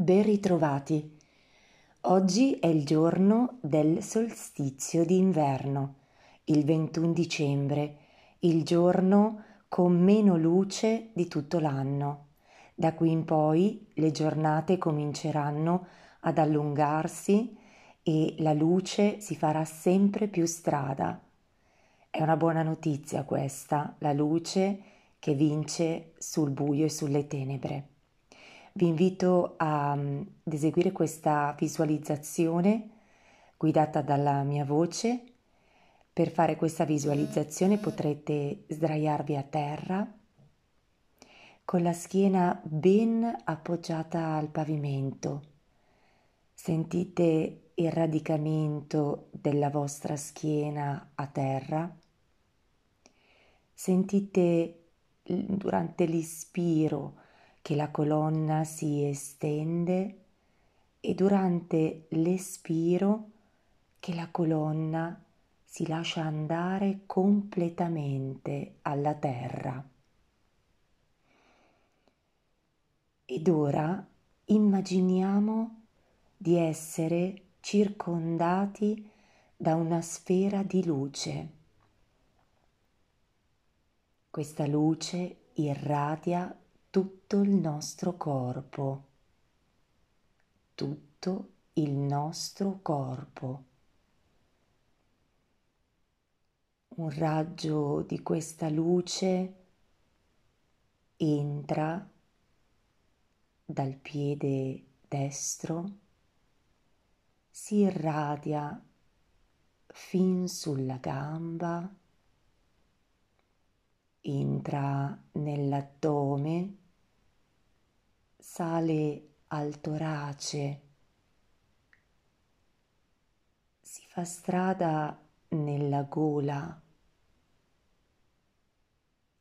Ben ritrovati. Oggi è il giorno del solstizio d'inverno, il 21 dicembre, il giorno con meno luce di tutto l'anno. Da qui in poi le giornate cominceranno ad allungarsi e la luce si farà sempre più strada. È una buona notizia questa, la luce che vince sul buio e sulle tenebre. Vi invito a, mm, ad eseguire questa visualizzazione guidata dalla mia voce. Per fare questa visualizzazione potrete sdraiarvi a terra con la schiena ben appoggiata al pavimento. Sentite il radicamento della vostra schiena a terra. Sentite durante l'ispiro che la colonna si estende e durante l'espiro che la colonna si lascia andare completamente alla terra. Ed ora immaginiamo di essere circondati da una sfera di luce. Questa luce irradia tutto il nostro corpo, tutto il nostro corpo. Un raggio di questa luce entra dal piede destro, si irradia fin sulla gamba, entra nell'addome, sale al torace, si fa strada nella gola,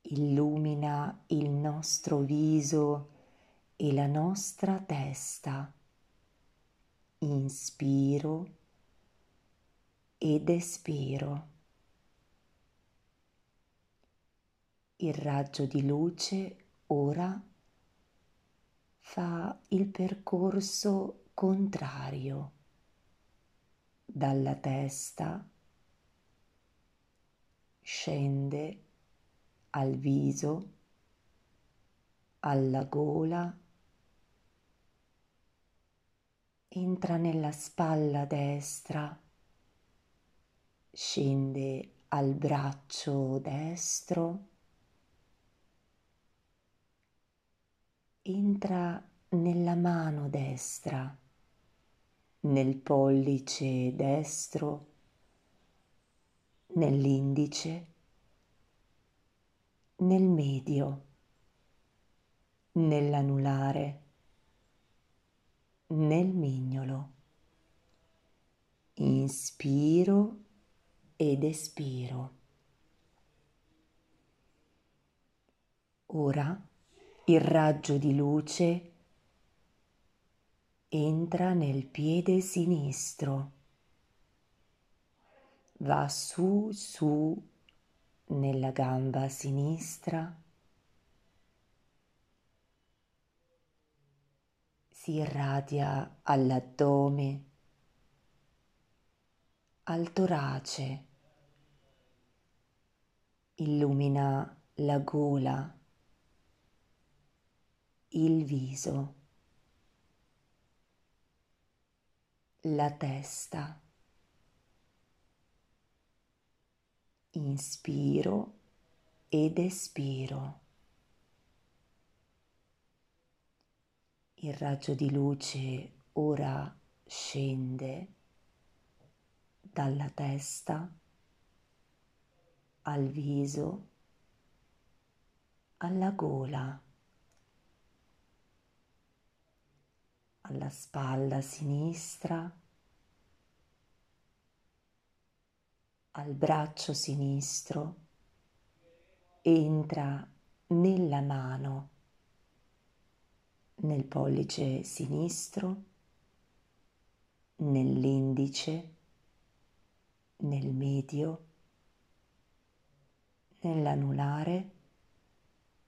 illumina il nostro viso e la nostra testa. Inspiro ed espiro. Il raggio di luce ora fa il percorso contrario dalla testa, scende al viso, alla gola, entra nella spalla destra, scende al braccio destro, entra nella mano destra, nel pollice destro, nell'indice, nel medio, nell'anulare, nel mignolo. Inspiro ed espiro. Ora il raggio di luce entra nel piede sinistro, va su su nella gamba sinistra, si irradia all'addome, al torace, illumina la gola il viso, la testa. Inspiro ed espiro. Il raggio di luce ora scende dalla testa al viso, alla gola. Alla spalla sinistra, al braccio sinistro, entra nella mano, nel pollice sinistro, nell'indice, nel medio, nell'anulare,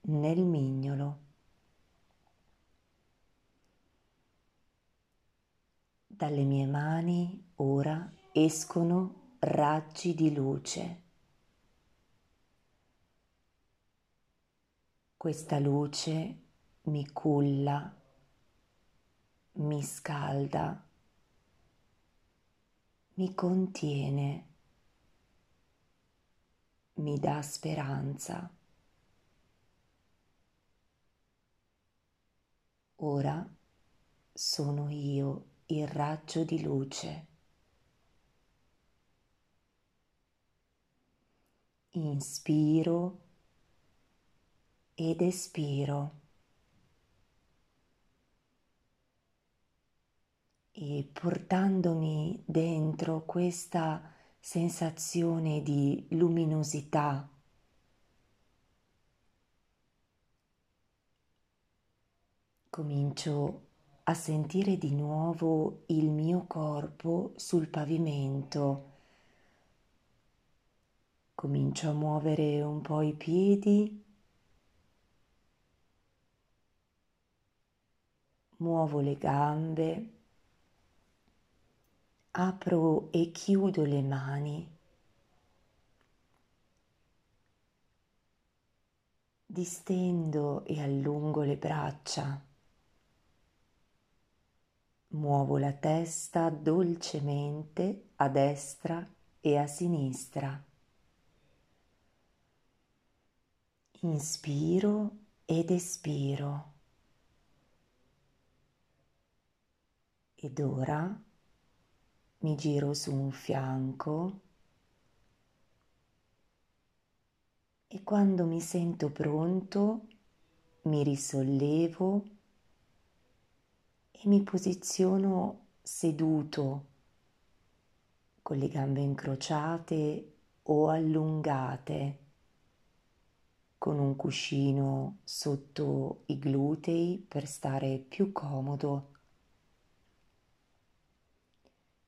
nel mignolo. Dalle mie mani ora escono raggi di luce. Questa luce mi culla, mi scalda, mi contiene, mi dà speranza. Ora sono io il raggio di luce. Inspiro ed espiro. E portandomi dentro questa sensazione di luminosità, comincio a sentire di nuovo il mio corpo sul pavimento. Comincio a muovere un po' i piedi, muovo le gambe, apro e chiudo le mani. Distendo e allungo le braccia. Muovo la testa dolcemente a destra e a sinistra. Inspiro ed espiro. Ed ora mi giro su un fianco e quando mi sento pronto mi risollevo e mi posiziono seduto con le gambe incrociate o allungate con un cuscino sotto i glutei per stare più comodo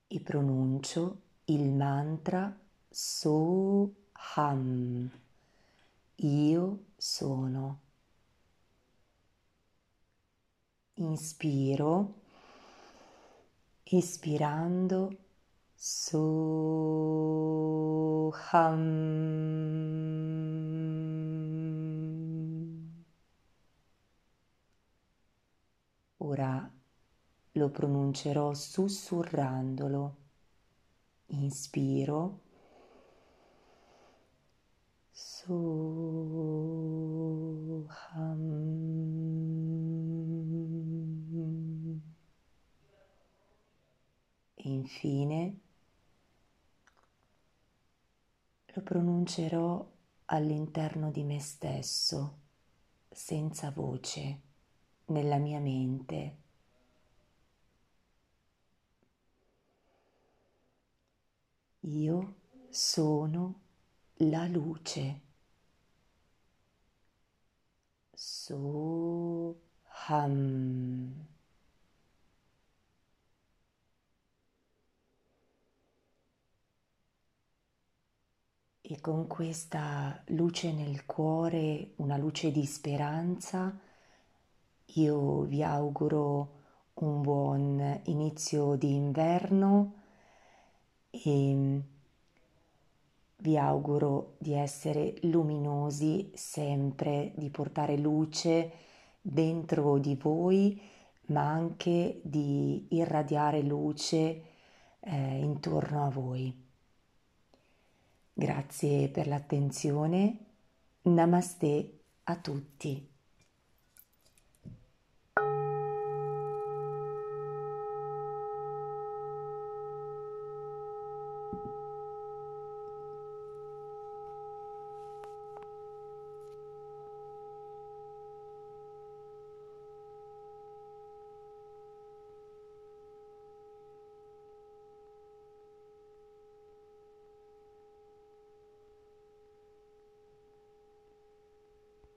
e pronuncio il mantra Soham. Io sono. Inspiro, espirando, Soham. Ora lo pronuncerò sussurrandolo. Inspiro. Soham. e infine lo pronuncerò all'interno di me stesso, senza voce, nella mia mente. Io sono la luce. Soham. E con questa luce nel cuore, una luce di speranza, io vi auguro un buon inizio di inverno e vi auguro di essere luminosi sempre, di portare luce dentro di voi, ma anche di irradiare luce eh, intorno a voi. Grazie per l'attenzione. Namaste a tutti.